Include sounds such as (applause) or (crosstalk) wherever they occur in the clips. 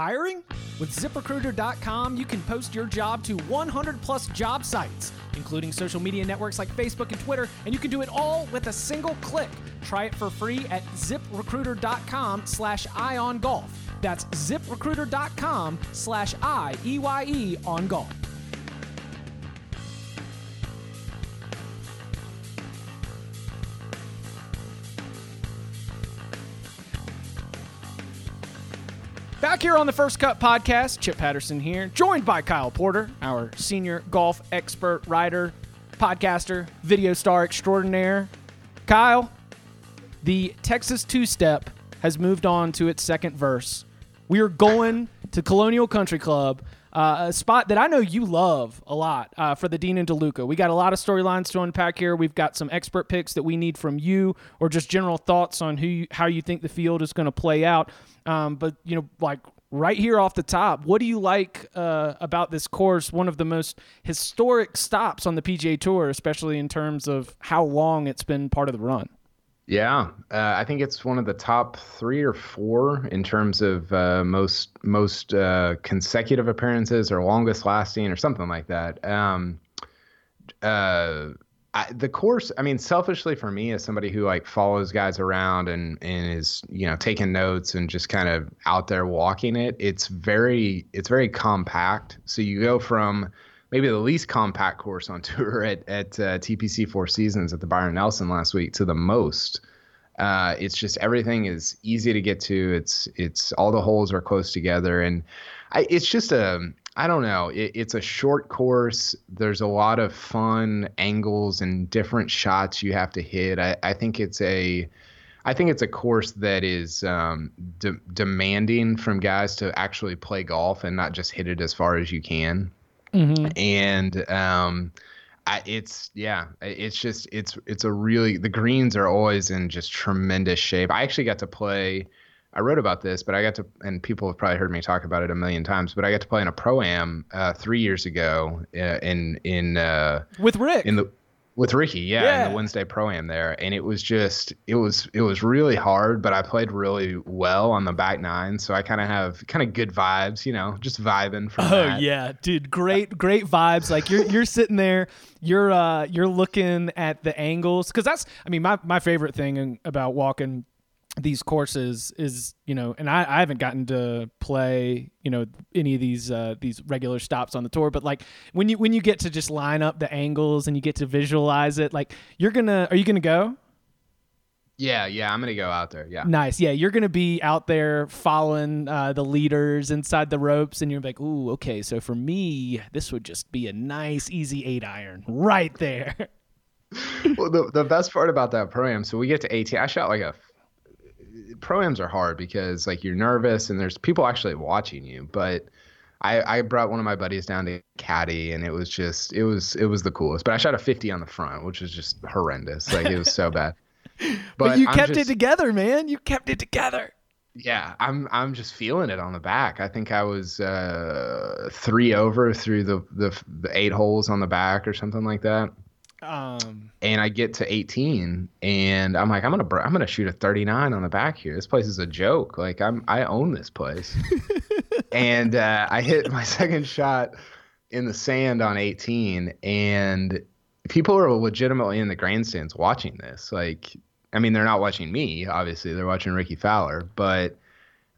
Hiring? With ziprecruiter.com, you can post your job to 100 plus job sites, including social media networks like Facebook and Twitter, and you can do it all with a single click. Try it for free at ziprecruiter.com slash iongolf. That's ziprecruiter.com slash I-E-Y-E on golf. Back here on the First Cut podcast, Chip Patterson here, joined by Kyle Porter, our senior golf expert, writer, podcaster, video star extraordinaire. Kyle, the Texas two step has moved on to its second verse. We are going to Colonial Country Club, uh, a spot that I know you love a lot uh, for the Dean and DeLuca. We got a lot of storylines to unpack here. We've got some expert picks that we need from you, or just general thoughts on who you, how you think the field is going to play out. Um, but you know, like right here off the top, what do you like uh, about this course? One of the most historic stops on the PGA Tour, especially in terms of how long it's been part of the run. Yeah, uh, I think it's one of the top three or four in terms of uh, most most uh, consecutive appearances or longest lasting or something like that. Um, uh, I, the course, I mean, selfishly for me, as somebody who like follows guys around and and is you know taking notes and just kind of out there walking it, it's very it's very compact. So you go from maybe the least compact course on (laughs) tour at at uh, TPC Four Seasons at the Byron Nelson last week to the most. Uh, it's just everything is easy to get to. It's it's all the holes are close together, and I, it's just a I don't know. It, it's a short course. There's a lot of fun angles and different shots you have to hit. I, I think it's a, I think it's a course that is um, de- demanding from guys to actually play golf and not just hit it as far as you can. Mm-hmm. And um, I, it's yeah, it's just it's it's a really the greens are always in just tremendous shape. I actually got to play I wrote about this, but I got to, and people have probably heard me talk about it a million times. But I got to play in a pro am uh, three years ago uh, in in uh, with Rick in the with Rickie, yeah, yeah, in the Wednesday pro am there, and it was just it was it was really hard, but I played really well on the back nine, so I kind of have kind of good vibes, you know, just vibing from. Oh that. yeah, dude, great great vibes. Like you're you're sitting there, you're uh you're looking at the angles because that's I mean my my favorite thing about walking these courses is you know and I, I haven't gotten to play you know any of these uh, these regular stops on the tour but like when you when you get to just line up the angles and you get to visualize it like you're gonna are you gonna go? Yeah yeah i'm gonna go out there yeah. Nice yeah you're gonna be out there following uh, the leaders inside the ropes and you're like ooh okay so for me this would just be a nice easy eight iron right there. (laughs) Well the, the best part about that program so we get to 18 i shot like a proams are hard because like you're nervous and there's people actually watching you. But I, I brought one of my buddies down to caddy and it was just it was it was the coolest. But I shot a 50 on the front, which was just horrendous. Like it was so (laughs) bad. But, but you I'm kept just, it together, man. You kept it together. Yeah, I'm I'm just feeling it on the back. I think I was uh, three over through the, the the eight holes on the back or something like that. Um, and I get to 18, and I'm like, I'm gonna I'm gonna shoot a 39 on the back here. This place is a joke. Like I'm I own this place. (laughs) and uh, I hit my (laughs) second shot in the sand on 18, and people are legitimately in the grandstands watching this. Like, I mean, they're not watching me, obviously. They're watching Rickie Fowler, but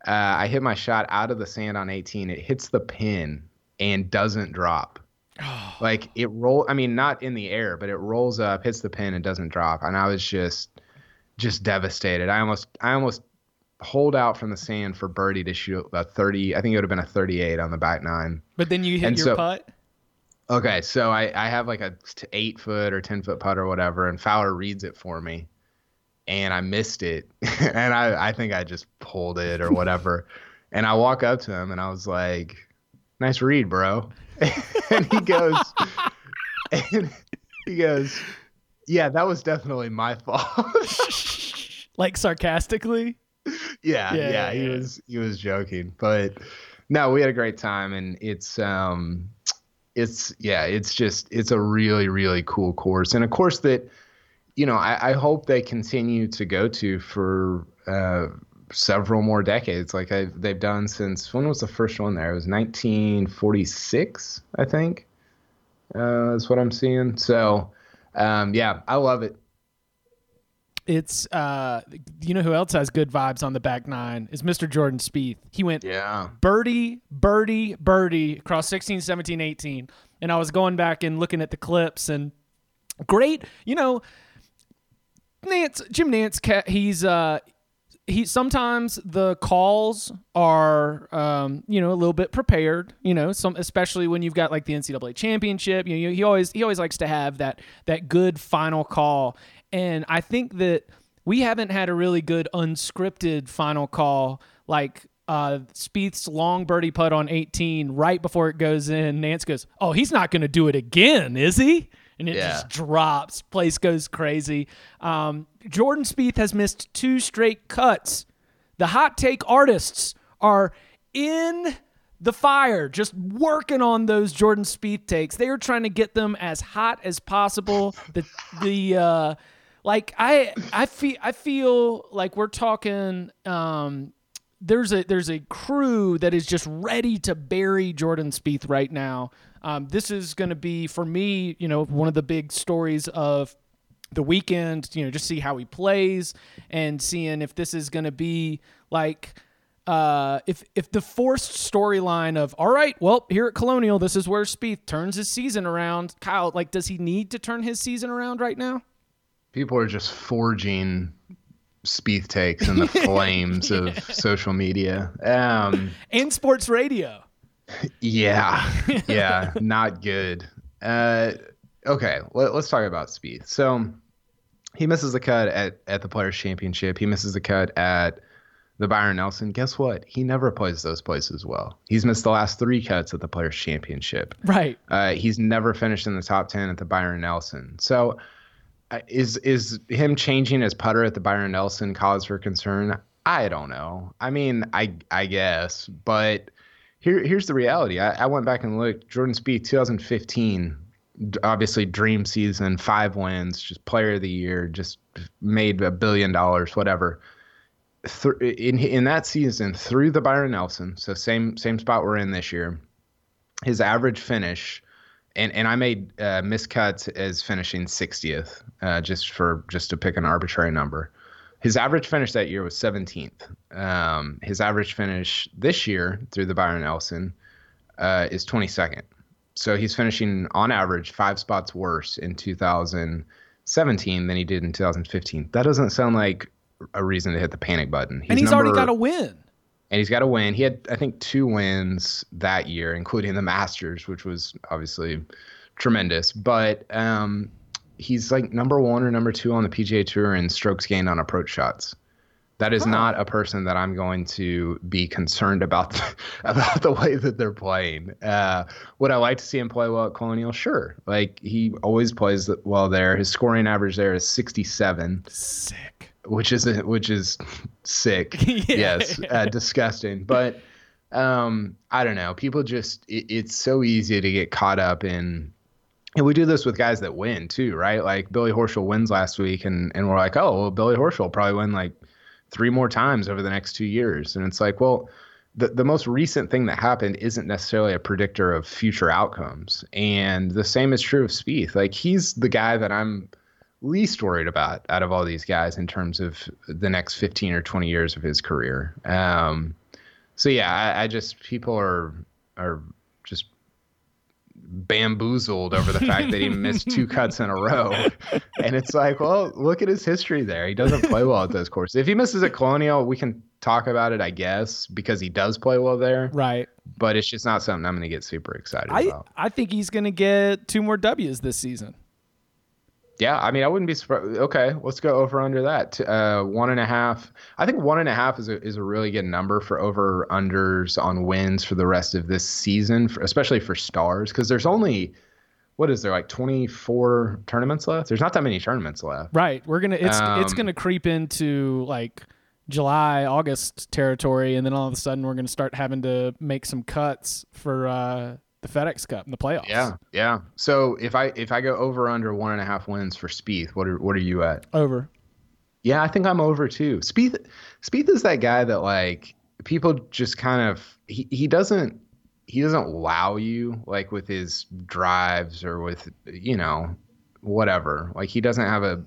uh, I hit my shot out of the sand on 18. It hits the pin and doesn't drop. Oh. like it roll I mean not in the air, but it rolls up, hits the pin and doesn't drop. And I was just just devastated. I almost I almost hold out from the sand for birdie to shoot a 30 I think it would have been a 38 on the back nine. But then you hit and your so, putt? Okay, so I, I have like a eight foot or ten foot putt or whatever, and Fowler reads it for me, and I missed it, (laughs) and I I think I just pulled it or whatever, (laughs) and I walk up to him and I was like, "Nice read, bro," (laughs) and he goes, and he goes, yeah, that was definitely my fault. (laughs) like sarcastically. Yeah, yeah, yeah, he was he was joking, but no, we had a great time, and it's um, it's yeah, it's just it's a really really cool course, and a course that, you know, I, I hope they continue to go to for uh several more decades, like I've, they've done since when was the first one there? It was 1946, I think. Uh, that's what I'm seeing. So, um, yeah, I love it. It's uh, you know who else has good vibes on the back nine is Mr. Jordan Spieth. He went Yeah. birdie, birdie, birdie across 16, 17, 18. And I was going back and looking at the clips and great, you know, Nantz, Jim Nantz, he's, uh, he sometimes the calls are um, you know a little bit prepared you know some especially when you've got like the NCAA championship you know he always he always likes to have that that good final call and I think that we haven't had a really good unscripted final call like uh, Spieth's long birdie putt on 18 right before it goes in. Nantz goes, "Oh, he's not going to do it again, is he?" And it Yeah. just drops. Place goes crazy. Um, Jordan Spieth has missed two straight cuts. The hot take artists are in the fire, just working on those Jordan Spieth takes. They are trying to get them as hot as possible. The the uh, like I I feel I feel like we're talking. Um, there's a there's a crew that is just ready to bury Jordan Spieth right now. Um, this is going to be for me, you know, one of the big stories of the weekend. You know, just see how he plays and seeing if this is going to be like. Uh, if if the forced storyline of all right, well, here at Colonial, this is where Spieth turns his season around. Kyle, like, does he need to turn his season around right now? People are just forging Spieth takes in the (laughs) flames of social media. Um, And sports radio. Yeah, (laughs) yeah, not good. Uh, okay, let, us talk about Spieth. So he misses the cut at at the Players Championship. He misses the cut at the Byron Nelson. Guess what? He never plays those places well. He's missed the last three cuts at the Players Championship. Right. Uh, he's never finished in the top ten at the Byron Nelson. So. Is is him changing his putter at the Byron Nelson cause for concern? I don't know. I mean, I I guess, but here here's the reality. I, I went back and looked. Jordan Spieth, 2015, obviously dream season, five wins, just player of the year, just made a billion dollars, whatever. In in that season, through the Byron Nelson, so same same spot we're in this year, his average finish. And, and I made uh, miscuts as finishing 60th, uh, just for just to pick an arbitrary number. His average finish that year was 17th. Um, his average finish this year through the Byron Nelson uh, is 22nd. So he's finishing on average five spots worse in 2017 than he did in 2015. That doesn't sound like a reason to hit the panic button. and he's already got a win. And he's got a win. He had, I think, two wins that year, including the Masters, which was obviously tremendous. But um, he's like number one or number two on the PGA Tour in strokes gained on approach shots. That is not a person that I'm going to be concerned about (laughs) about the way that they're playing. Uh, would I like to see him play well at Colonial? Sure. Like he always plays well there. His scoring average there is 67 Sick. Which is which is sick. (laughs) Yeah. Yes, uh, disgusting. But um, I don't know. People just it, it's so easy to get caught up in. And we do this with guys that win too, right? Like Billy Horschel wins last week, and and we're like, oh, well, Billy Horschel will probably win like three more times over the next two years, and it's like, well. The, the most recent thing that happened isn't necessarily a predictor of future outcomes. And the same is true of Spieth. Like he's the guy that I'm least worried about out of all these guys in terms of the next 15 or 20 years of his career. Um, so yeah, I, I just people are are just bamboozled over the fact that he missed two (laughs) cuts in a row, and it's like, well, look at his history there. He doesn't play well at those courses. If he misses at Colonial, we can talk about it, I guess, because he does play well there. Right. But it's just not something I'm going to get super excited I, about. I think he's going to get two more W's this season. Yeah, I mean, I wouldn't be surprised. Okay, let's go over under that. Uh, one and a half. I think one and a half is a is a really good number for over unders on wins for the rest of this season, for, especially for stars, because there's only what is there like 24 tournaments left? There's not that many tournaments left. Right. We're gonna it's it's Um, gonna creep into like July, August territory, and then all of a sudden we're gonna start having to make some cuts for uh, the FedEx Cup and the playoffs. Yeah, yeah. So if I if I go over under one and a half wins for Spieth, what are what are you at? Over. Yeah, I think I'm over too. Spieth, Spieth is that guy that like people just kind of he, he doesn't he doesn't wow you like with his drives or with you know whatever. Like he doesn't have a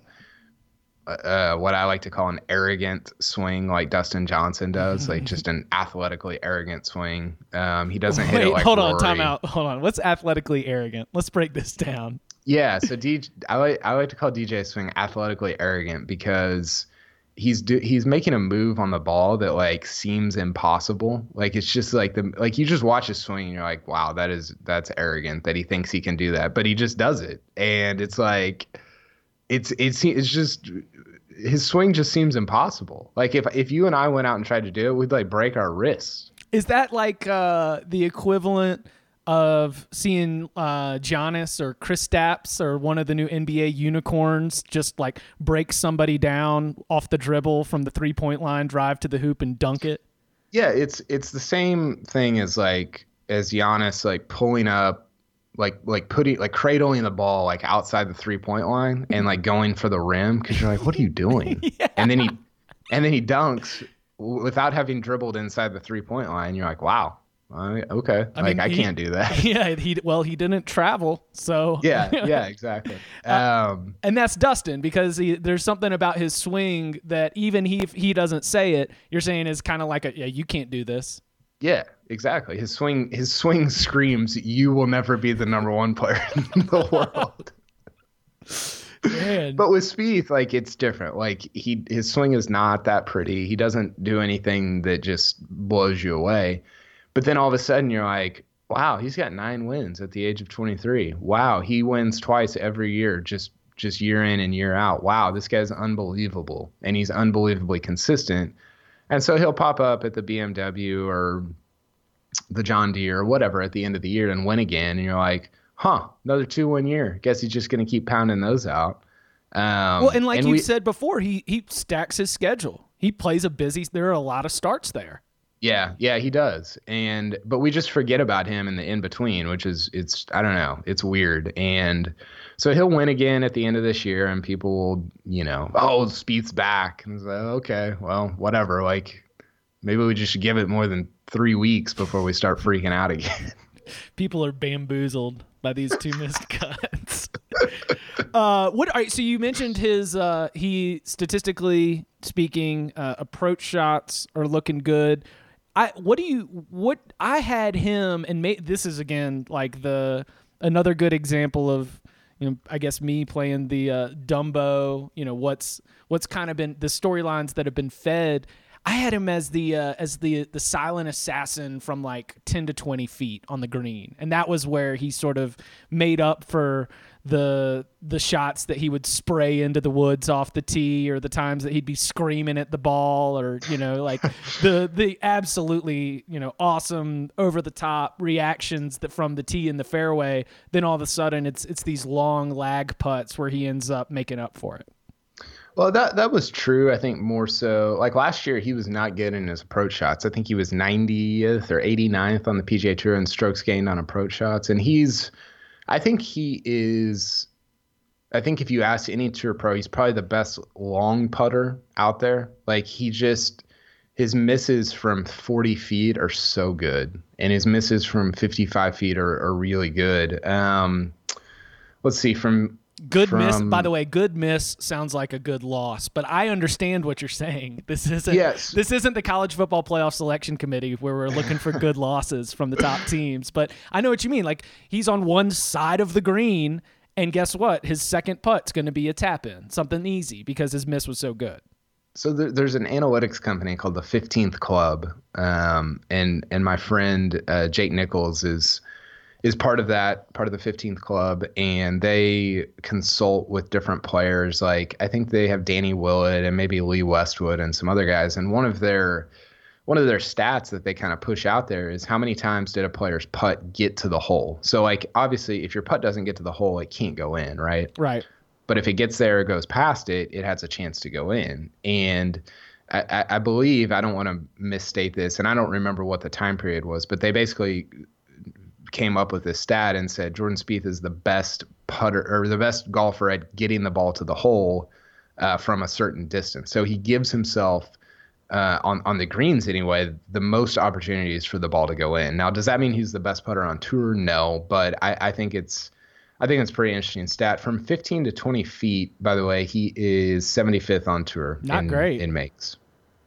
uh, what I like to call an arrogant swing, like Dustin Johnson does, like (laughs) just an athletically arrogant swing. Um, he doesn't hit Wait, it like hold on, Rory. time out. Hold on. What's athletically arrogant? Let's break this down. Yeah, so DJ, I like I like to call DJ Swing athletically arrogant because he's do, he's making a move on the ball that like seems impossible. Like it's just like the like you just watch his swing and you're like, wow, that is that's arrogant that he thinks he can do that, but he just does it, and it's like it's it's it's just his swing just seems impossible. Like if if you and I went out and tried to do it, we'd like break our wrists. Is that like uh, the equivalent of seeing uh, Giannis or Kristaps or one of the new NBA unicorns just like break somebody down off the dribble from the three point line, drive to the hoop, and dunk it? Yeah, it's it's the same thing as like as Giannis like pulling up, like like putting like cradling the ball like outside the three point line and like going for the rim because you're like, what are you doing? (laughs) Yeah. And then he and then he dunks without having dribbled inside the three point line. You're like, wow, okay, I like mean, I he- can't do that. (laughs) yeah, he well he didn't travel, so (laughs) yeah, yeah, exactly. Uh, Um, and that's Dustin because he, there's something about his swing that even he if he doesn't say it, you're saying is kind of like a yeah you can't do this. Yeah, exactly. His swing his swing screams you will never be the number one player (laughs) in the world. Man. But with Spieth, like it's different. Like he his swing is not that pretty. He doesn't do anything that just blows you away. But then all of a sudden you're like, wow, he's got nine wins at the age of 23. Wow, he wins twice every year, just just year in and year out. Wow, this guy's unbelievable, and he's unbelievably consistent. And so he'll pop up at the BMW or the John Deere or whatever at the end of the year and win again, and you're like, huh, another two one year. Guess he's just going to keep pounding those out. Um, well, and like you we- said before, he he stacks his schedule. He plays a busy. There are a lot of starts there. Yeah, yeah, he does. And but we just forget about him in the in between, which is it's I don't know, it's weird. And so he'll win again at the end of this year, and people will, you know, oh, Spieth's back, and it's like, okay, well, whatever. Like maybe we just should give it more than three weeks before we start freaking out again. People are bamboozled by these two (laughs) missed cuts. uh, what? All right, so you mentioned his. Uh, he statistically speaking, uh, approach shots are looking good. I what do you what I had him and ma- this is again like the another good example of you know I guess me playing the uh, Dumbo you know what's what's kind of been the storylines that have been fed I had him as the uh, as the the silent assassin from like 10 to 20 feet on the green. And that was where he sort of made up for the the shots that he would spray into the woods off the tee or the times that he'd be screaming at the ball or you know like (laughs) the the absolutely you know awesome over the top reactions that from the tee in the fairway. Then all of a sudden it's it's these long lag putts where he ends up making up for it Well, that that was true. I think more so. Like last year, he was not good in his approach shots. I think he was 90th or 89th on the PGA Tour in strokes gained on approach shots, and he's. I think he is. I think if you ask any tour pro, he's probably the best long putter out there. Like he just his misses from 40 feet are so good, and his misses from 55 feet are, are really good. Um, let's see from Good miss. By the way, good miss sounds like a good loss, but I understand what you're saying. (laughs) This isn't. Yes. This isn't the college football playoff selection committee where we're looking for good (laughs) losses from the top teams. But I know what you mean. Like he's on one side of the green, and guess what? His second putt's going to be a tap in, something easy because his miss was so good. So there, there's an analytics company called the 15th Club, um, and and my friend uh, Jake Nichols is is part of that, part of the 15th Club, and they consult with different players. Like I think they have Danny Willett and maybe Lee Westwood and some other guys. And one of their one of their stats that they kind of push out there is how many times did a player's putt get to the hole. So like obviously, if your putt doesn't get to the hole, it can't go in, right? Right. but if it gets there or goes past it, it has a chance to go in. And I, I, I believe I don't want to misstate this, and I don't remember what the time period was, but they basically came up with this stat and said Jordan Spieth is the best putter or the best golfer at getting the ball to the hole uh, from a certain distance. So he gives himself uh, on on the greens anyway the most opportunities for the ball to go in. Now, does that mean he's the best putter on tour? No, but I, I think it's I think it's pretty interesting stat. From 15 to 20 feet, by the way, he is 75th on tour. Not in, great in makes.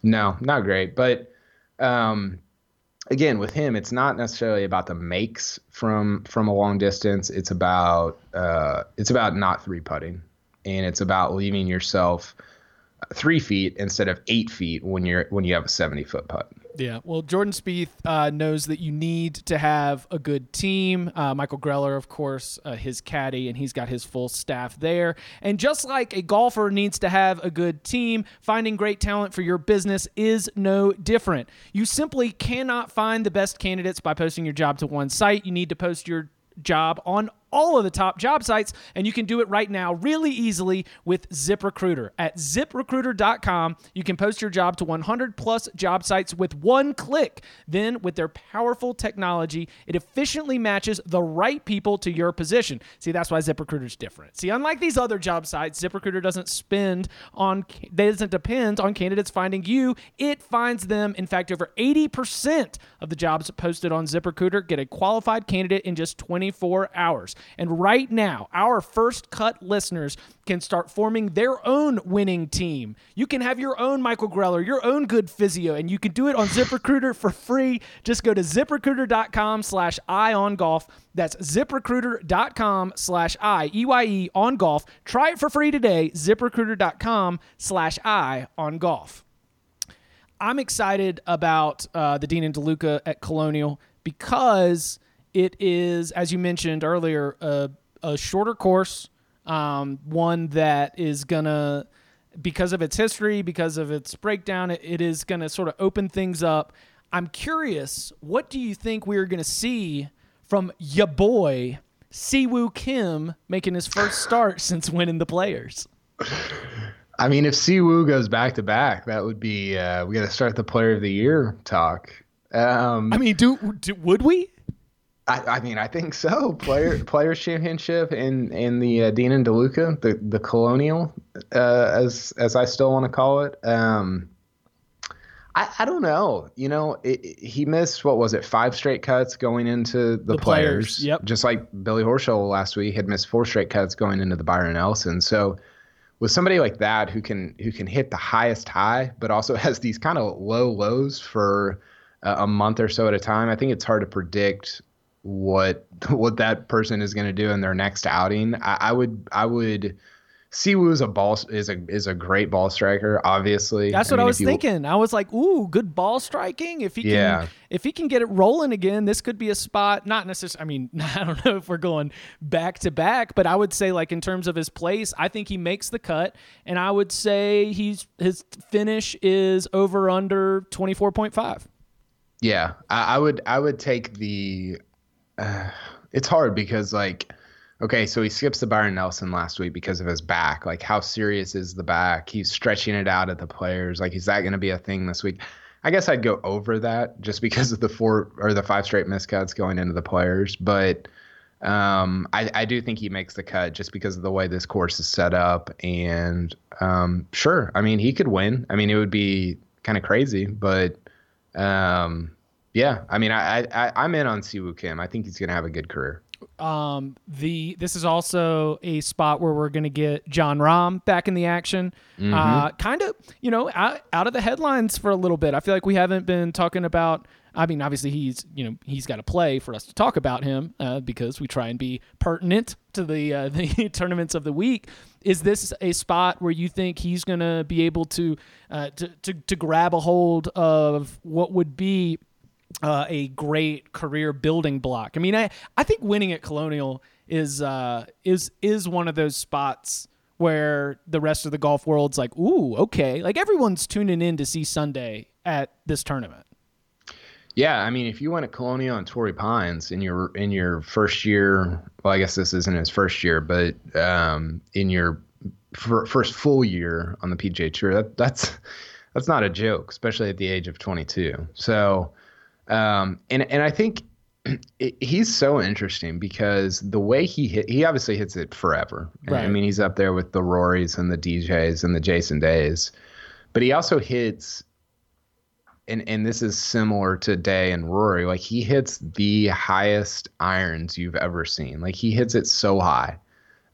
No, not great, but um, again with him it's not necessarily about the makes from from a long distance. It's about uh, it's about not three putting and it's about leaving yourself three feet instead of eight feet when you're when you have a 70 foot putt yeah, well, Jordan Spieth uh, knows that you need to have a good team. Uh, Michael Greller, of course, uh, his caddy, and he's got his full staff there. And just like a golfer needs to have a good team, finding great talent for your business is no different. You simply cannot find the best candidates by posting your job to one site. You need to post your job on all of the top job sites, and you can do it right now really easily with ZipRecruiter. At ziprecruiter.com, you can post your job to 100 plus job sites with one click. Then, with their powerful technology, it efficiently matches the right people to your position. See, that's why ZipRecruiter is different. See, unlike these other job sites, ZipRecruiter doesn't spend on, doesn't depend on candidates finding you, it finds them. In fact, over 80% of the jobs posted on ZipRecruiter get a qualified candidate in just 24 hours. And right now, our first cut listeners can start forming their own winning team. You can have your own Michael Greller, your own good physio, and you can do it on ZipRecruiter for free. Just go to ziprecruiter.com slash eye on golf. That's ziprecruiter.com slash I, E-Y-E on golf. Try it for free today. ziprecruiter.com slash I on golf. I'm excited about uh, the Dean and DeLuca at Colonial because it is, as you mentioned earlier, a, a shorter course, um, one that is gonna, because of its history, because of its breakdown, it, it is gonna sort of open things up. I'm curious, what do you think we're gonna see from ya boy Si Woo Kim making his first start (laughs) since winning the Players? I mean, if Siwoo goes back to back, that would be uh, we got to start the Player of the Year talk. Um, I mean, do, do would we? I, I, mean, I think so. Player (laughs) Players Championship in in the uh, Dean and DeLuca, the the Colonial, uh, as as I still want to call it. Um, I, I don't know. You know, it, it, he missed what was it, five straight cuts going into the, the players. players. Yep. Just like Billy Horschel last week had missed four straight cuts going into the Byron Nelson. So with somebody like that who can who can hit the highest high, but also (laughs) has these kind of low lows for a month or so at a time, I think it's hard to predict what what that person is going to do in their next outing. I, I would I would. Si Woo is a ball is a is a great ball striker. Obviously, that's I what mean, I was thinking. I was like, "Ooh, good ball striking. If he can, yeah. if he can get it rolling again, this could be a spot. Not necessarily. I mean, (laughs) I don't know if we're going back to back, but I would say, like in terms of his place, I think he makes the cut, and I would say he's his finish is over under twenty four point five. Yeah, I, I would I would take the uh, (sighs) it's hard because like okay, so he skips the Byron Nelson last week because of his back. Like how serious is the back? He's stretching it out at the players. Like is that going to be a thing this week? I guess I'd go over that just because of the four or the five straight miscuts going into the players, but um, I, I do think he makes the cut just because of the way this course is set up. And um, sure, I mean he could win. I mean it would be kind of crazy, but um, yeah, I mean, I, I I'm in on Si Woo Kim. I think he's gonna have a good career. Um, the this is also a spot where we're gonna get Jon Rahm back in the action. Mm-hmm. Uh, kind of, you know, out, out of the headlines for a little bit. I feel like we haven't been talking about. I mean, obviously he's you know he's got to play for us to talk about him uh, because we try and be pertinent to the uh, (laughs) the tournaments of the week. Is this a spot where you think he's going to be able to, uh, to to to grab a hold of what would be uh, a great career building block. I mean, I, I think winning at Colonial is uh, is is one of those spots where the rest of the golf world's like, ooh, okay, like everyone's tuning in to see Sunday at this tournament. Yeah, I mean, if you went at Colonial and Torrey Pines in your in your first year, well, I guess this isn't his first year, but um, in your first full year on the PGA Tour, that, that's that's not a joke, especially at the age of 22. So um, and and I think (clears throat) it, he's so interesting because the way he hit, he obviously hits it forever. Right. I mean, he's up there with the Rorys and the DJs and the Jason Days, but he also hits. And, and this is similar to Day and Rory. Like he hits the highest irons you've ever seen. Like he hits it so high.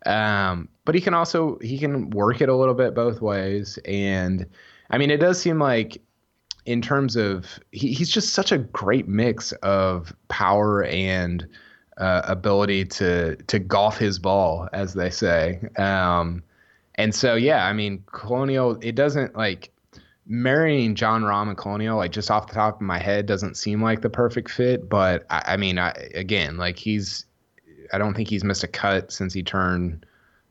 Um, but he can also he can work it a little bit both ways. And I mean, it does seem like in terms of he, he's just such a great mix of power and uh, ability to to golf his ball, as they say. Um, and so yeah, I mean, Colonial it doesn't like marrying Jon Rahm and Colonial like just off the top of my head doesn't seem like the perfect fit. But I, I mean, I, again, like he's I don't think he's missed a cut since he turned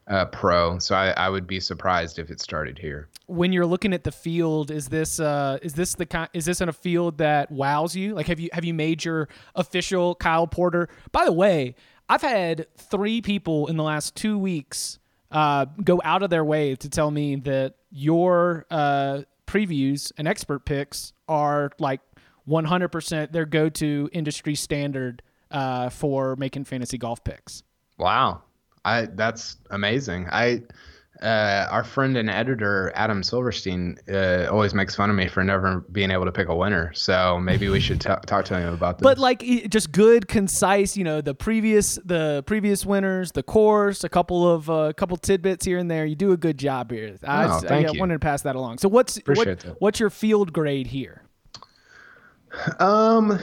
uh, pro. So I, I would be surprised if it started here. When you're looking at the field, is this uh, is this the kind is this in a field that wows you? Like have you have you made your official Kyle Porter? By the way, I've had three people in the last two weeks uh, go out of their way to tell me that your uh, previews and expert picks are like 100% their go-to industry standard uh, for making fantasy golf picks. Wow. I that's amazing. I uh, our friend and editor Adam Silverstein uh, always makes fun of me for never being able to pick a winner. So maybe we should t- talk to him about this. But like just good, concise. You know, the previous the previous winners, the course, a couple of a uh, couple tidbits here and there. You do a good job here. I, oh, thank I, you. wanted to pass that along. So what's what, what's your field grade here? Um,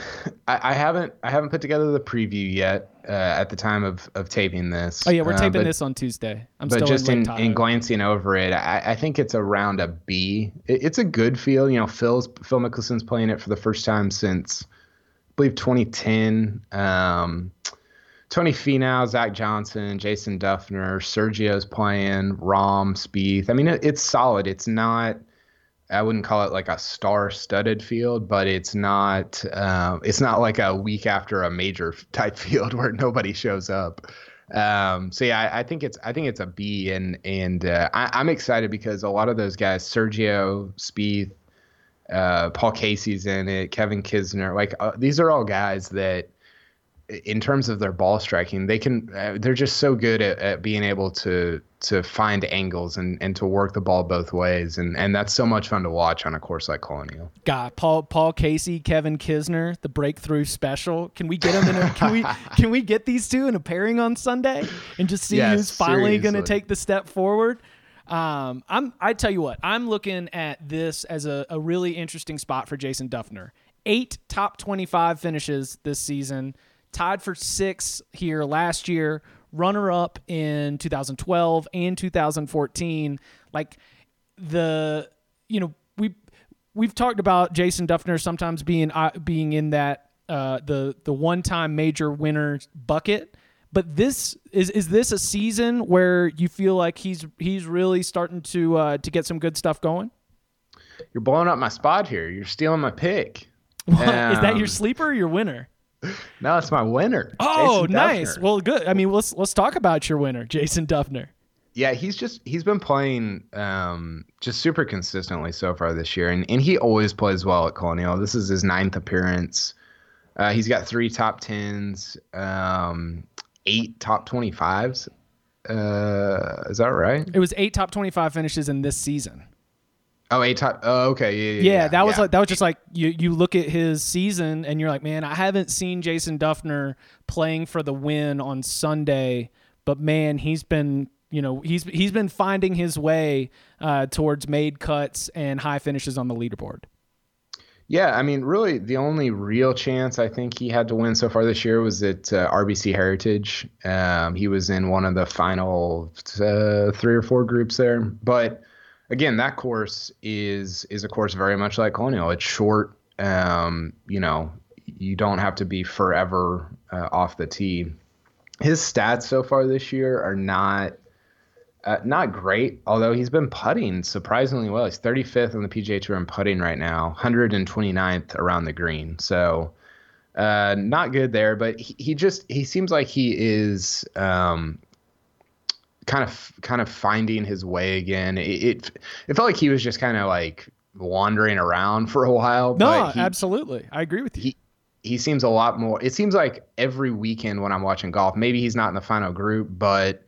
I, I, haven't I haven't put together the preview yet uh, at the time of, of taping this. Oh yeah, we're uh, taping uh, but, this on Tuesday. I'm but just in, in, in, glancing over it, I, I, think it's around a B. It, it's a good feel. You know, Phil's Phil Mickelson's playing it for the first time since I believe 2010. Um, Tony Finau, Zach Johnson, Jason Dufner, Sergio's playing, Rahm, Spieth. I mean, it, it's solid. It's not I wouldn't call it like a star-studded field, but it's not uh, it's not like a week after a major type (laughs) field where nobody shows up. Um, so yeah, I, I, think it's I think it's a B, and and uh, I, am excited because a lot of those guys, Sergio, Spieth, uh, Paul Casey's in it, Kevin Kisner, like uh, these are all guys that in terms of their ball striking, they can uh, they're just so good at, at being able to to find angles and, and to work the ball both ways, and and that's so much fun to watch on a course like Colonial. God, Paul Paul Casey, Kevin Kisner, the breakthrough special. Can we get them in? A, can we (laughs) can we get these two in a pairing on Sunday and just see yes, who's finally going to take the step forward? Um, I'm I tell you what, I'm looking at this as a, a really interesting spot for Jason Dufner. Eight top 25 finishes this season tied for six here last year, runner up in 2012 and 2014. Like the, you know, we we've talked about Jason Dufner sometimes being uh, being in that uh, the the one time major winner bucket. But this is is this a season where you feel like he's he's really starting to uh, to get some good stuff going? You're blowing up my spot here. You're stealing my pick. Um, (laughs) is that your um, sleeper or your winner? (laughs) no, it's my winner. Oh, nice. Well, good. I mean, let's let's talk about your winner, Jason Dufner. Yeah, he's just he's been playing um, just super consistently so far this year, and and he always plays well at Colonial. This is his ninth appearance. Uh, he's got three top tens, um, eight top twenty fives. Uh, is that right? It was eight top twenty five finishes in this season. Oh, a top. Oh, okay. Yeah, yeah, yeah, that was yeah. like that was just like you you look at his season and you're like, man, I haven't seen Jason Dufner playing for the win on Sunday, but man, he's been you know he's he's been finding his way uh, towards made cuts and high finishes on the leaderboard. Yeah, I mean, really, the only real chance I think he had to win so far this year was at uh, RBC Heritage. Um, he was in one of the final uh, three or four groups there, but again, that course is is a course very much like Colonial. It's short. Um, you know, you don't have to be forever uh, off the tee. His stats so far this year are not uh, not great, although he's been putting surprisingly well. He's 35th on the PGA Tour in putting right now, 129th around the green. So uh, not good there, but he, he just he seems like he is um, kind of kind of finding his way again. It it, it felt like he was just kind of like wandering around for a while. No, he, absolutely, I agree with you. He, he seems a lot more. It seems like every weekend when I'm watching golf, maybe he's not in the final group, but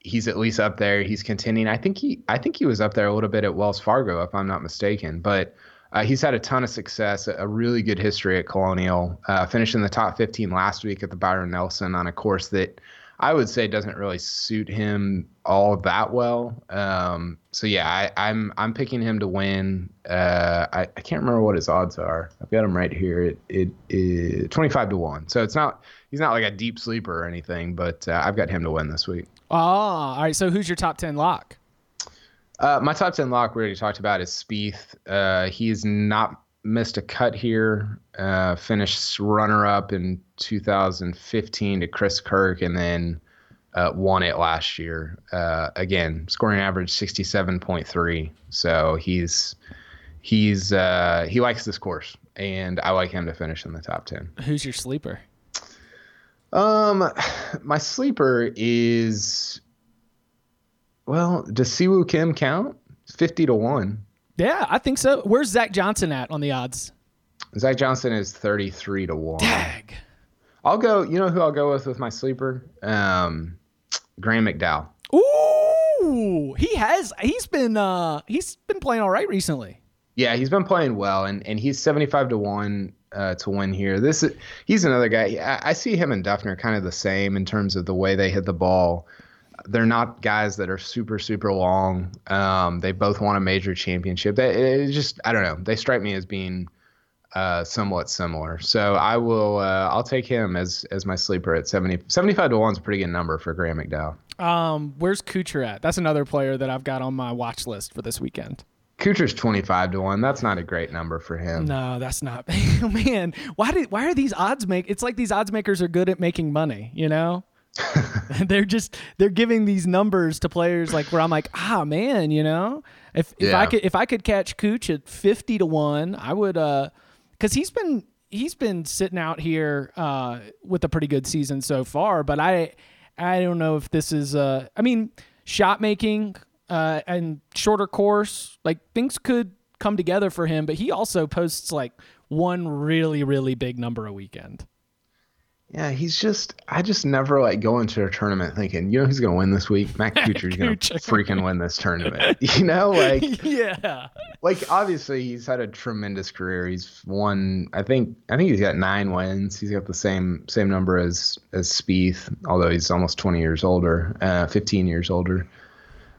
he's at least up there. He's contending. I think he I think he was up there a little bit at Wells Fargo, if I'm not mistaken. But uh, he's had a ton of success, a really good history at Colonial. Uh, finished in the top 15 last week at the Byron Nelson on a course that I would say doesn't really suit him all that well. Um, so yeah, I, am I'm, I'm picking him to win. Uh, I, I can't remember what his odds are. I've got him right here. It it is 25 to one. So it's not he's not like a deep sleeper or anything, but uh, I've got him to win this week. Oh, all right. So who's your top 10 lock? Uh, my top 10 lock we already talked about is Spieth. Uh, he's not missed a cut here. Uh, finished runner up in 2015 to Chris Kirk, and then uh, won it last year. Uh, again, scoring average 67.3. So he's he's uh, he likes this course, and I like him to finish in the top 10. Who's your sleeper? Um, my sleeper is well, does Si Woo Kim count? 50 to 1. Yeah, I think so. Where's Zach Johnson at on the odds? Zach Johnson is 33 to 1. Dag. I'll go, you know who I'll go with with my sleeper? Um, Graham McDowell. Ooh, he has he's been uh he's been playing all right recently. Yeah, he's been playing well and and he's 75 to 1 uh, to win here. This is he's another guy. I, I see him and Dufner kind of the same in terms of the way they hit the ball they're not guys that are super super long. Um, they both won a major championship. They just I don't know. They strike me as being uh, somewhat similar. So I will uh, I'll take him as as my sleeper at 70, 75 to one is a pretty good number for Graham McDowell. Um, where's Kuchar at? That's another player that I've got on my watch list for this weekend. Twenty five to one. That's not a great number for him. No, that's not. (laughs) Man, why did why are these odds make? It's like these odds makers are good at making money. You know. (laughs) they're just they're giving these numbers to players like where I'm like, ah man, you know, if if yeah. I could if I could catch Cooch at fifty to one, I would uh, because he's been he's been sitting out here uh with a pretty good season so far, but I I don't know if this is uh I mean shot making uh and shorter course like things could come together for him, but he also posts like one really really big number a weekend. Yeah, he's just I just never like go into a tournament thinking, you know who's gonna win this week? Matt Kuchar's gonna freaking win this tournament. (laughs) You know, like Yeah. Like obviously he's had a tremendous career. He's won I think I think he's got nine wins. He's got the same same number as as Spieth, although he's almost twenty years older, uh, fifteen years older.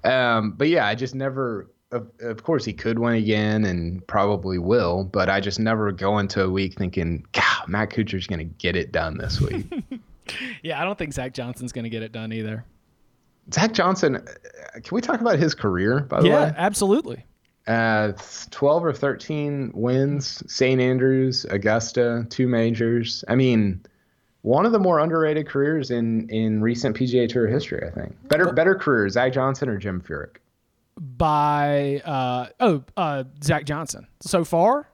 Um, but yeah, I just never of, of course he could win again and probably will, but I just never go into a week thinking, God, Matt Kuchar's going to get it done this week. (laughs) yeah, I don't think Zach Johnson's going to get it done either. Zach Johnson, uh, can we talk about his career, by the yeah, way? Yeah, absolutely. Uh, 12 or 13 wins, St. Andrews, Augusta, two majors. I mean, one of the more underrated careers in in recent PGA Tour history, I think. Better better career, Zach Johnson or Jim Furyk? By uh, oh uh, Zach Johnson so far.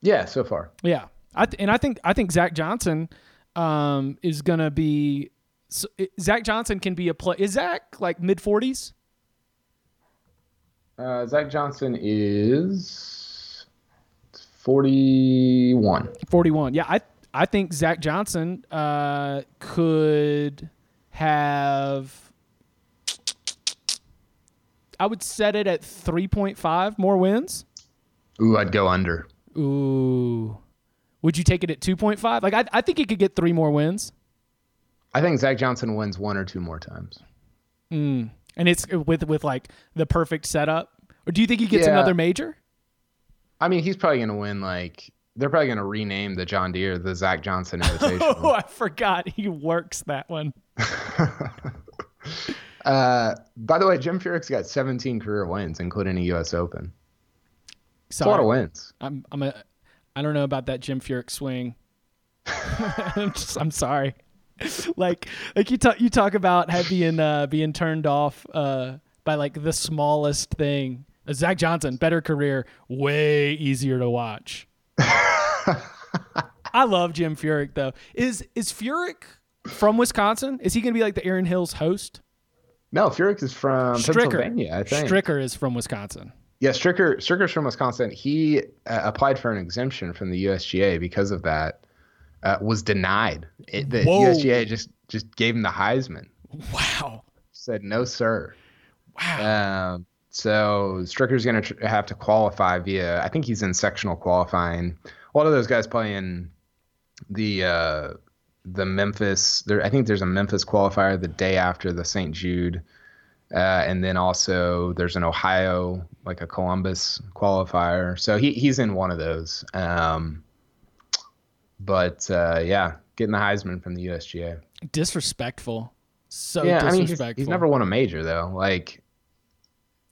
Yeah, so far. Yeah, I th- and I think I think Zach Johnson um, is gonna be. So, Zach Johnson can be a play. Is Zach like mid forties? Uh, Zach Johnson is forty-one. Forty-one. Yeah, I I think Zach Johnson uh, could have I would set it at 3.5 more wins. Ooh, I'd go under. Ooh. Would you take it at 2.5? Like, I, I think he could get three more wins. I think Zach Johnson wins one or two more times. Mm. And it's with with like the perfect setup. Or do you think he gets yeah. another major? I mean, he's probably going to win like they're probably going to rename the John Deere the Zach Johnson (laughs) Invitational. oh, I forgot he works that one. (laughs) Uh, by the way, Jim Furyk's got 17 career wins, including a U.S. Open. Sorry. a lot of wins. I'm I'm a I don't know about that Jim Furyk swing. (laughs) I'm, just, I'm sorry. (laughs) like like you talk you talk about being uh, being turned off uh, by like the smallest thing. Uh, Zach Johnson, better career, way easier to watch. (laughs) I love Jim Furyk though. Is is Furyk from Wisconsin? Is he going to be like the Erin Hills host? No, Furyk is from Stricker. Pennsylvania, I think. Stricker is from Wisconsin. Yeah, Stricker Stricker's from Wisconsin. He uh, applied for an exemption from the USGA because of that. uh, was denied. It, the Whoa. USGA just just gave him the Heisman. Wow. Said no, sir. Wow. Um, so Stricker's going to tr- have to qualify via. I think he's in sectional qualifying. A lot of those guys play in the uh, the Memphis. There, I think there's a Memphis qualifier the day after the St. Jude, uh, and then also there's an Ohio, like a Columbus qualifier. So he he's in one of those. Um, but uh, yeah, getting the Heisman from the USGA. disrespectful. So yeah, I mean, he's, disrespectful. he's never won a major though. Like,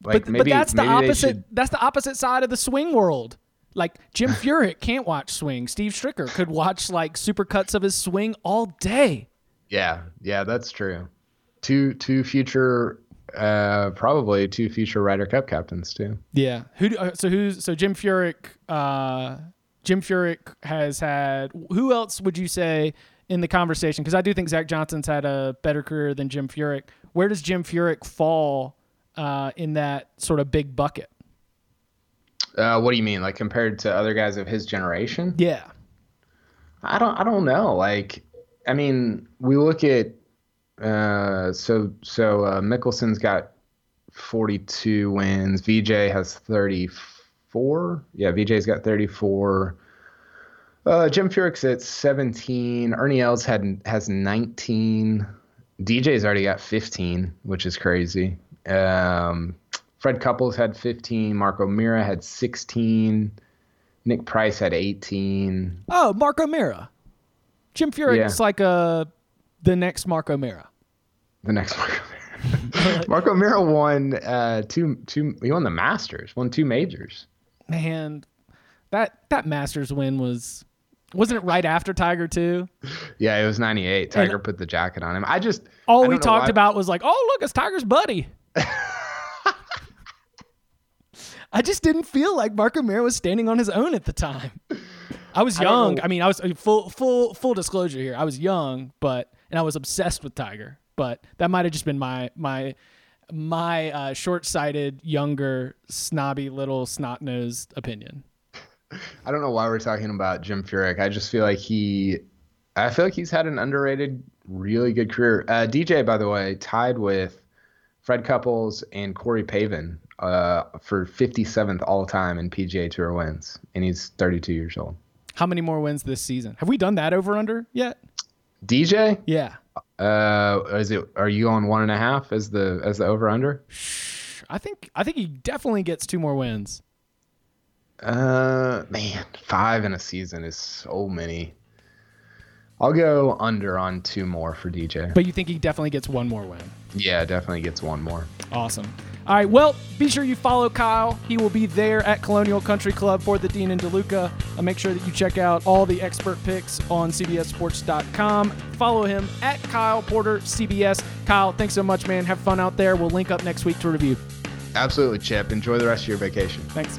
like but, maybe but that's the opposite. should- That's the opposite side of the swing world. Like Jim (laughs) Furyk can't watch swing. Steve Stricker could watch like supercuts of his swing all day. Yeah, yeah, that's true. Two two future, uh, probably two future Ryder Cup captains too. Yeah. Who? do- uh, So who's? So Jim Furyk. Uh, Jim Furyk has had. Who else would you say in the conversation? Because I do think Zach Johnson's had a better career than Jim Furyk. Where does Jim Furyk fall uh, in that sort of big bucket? Uh, what do you mean, like compared to other guys of his generation? Yeah. I don't I don't know. Like, I mean, we look at uh, so so uh, Mickelson's got 42 wins. VJ has 34. Yeah, VJ's got 34. Uh, Jim Furyk's at 17. Ernie Els had has 19. DJ's already got 15, which is crazy. Um, Fred Couples had 15. Mark O'Meara had 16. Nick Price had 18. Oh, Mark O'Meara. Jim Furyk's Yeah. like uh the next Mark O'Meara. The next Mark O'Meara. (laughs) Mark O'Meara won uh, two two. He won the Masters. Won two majors. Man, that that Masters win was wasn't it right after Tiger too? Yeah, it was '98. Tiger put the jacket on him. I just All I we talked why- about was like, oh look, it's Tiger's buddy. (laughs) I just didn't feel like Mark O'Meara was standing on his own at the time. I was young. know. I, mean, I was uh, full full full disclosure here. I was young, but and I was obsessed with Tiger. But that might have just been my my my uh, short-sighted, younger, snobby, little snot-nosed opinion. (laughs) I don't know why we're talking about Jim Furyk. I just feel like he, I feel like he's had an underrated, really good career. Uh, DJ, by the way, tied with Fred Couples and Corey Pavin uh, for 57th all time in PGA Tour wins, and he's 32 years old. How many more wins this season? Have we done that over under yet? DJ, Yeah. uh, is it? Are you on one and a half as the as the over under? I think I think he definitely gets two more wins. Uh, man, five in a season is so many. I'll go under on two more for DJ. But you think he definitely gets one more win. Yeah, definitely gets one more. Awesome. All right. Well, be sure you follow Kyle. He will be there at Colonial Country Club for the Dean and DeLuca. Uh, make sure that you check out all the expert picks on CBSSports.com. Follow him at Kyle Porter CBS. Kyle, thanks so much, man. Have fun out there. We'll link up next week to review. Absolutely, Chip. Enjoy the rest of your vacation. Thanks.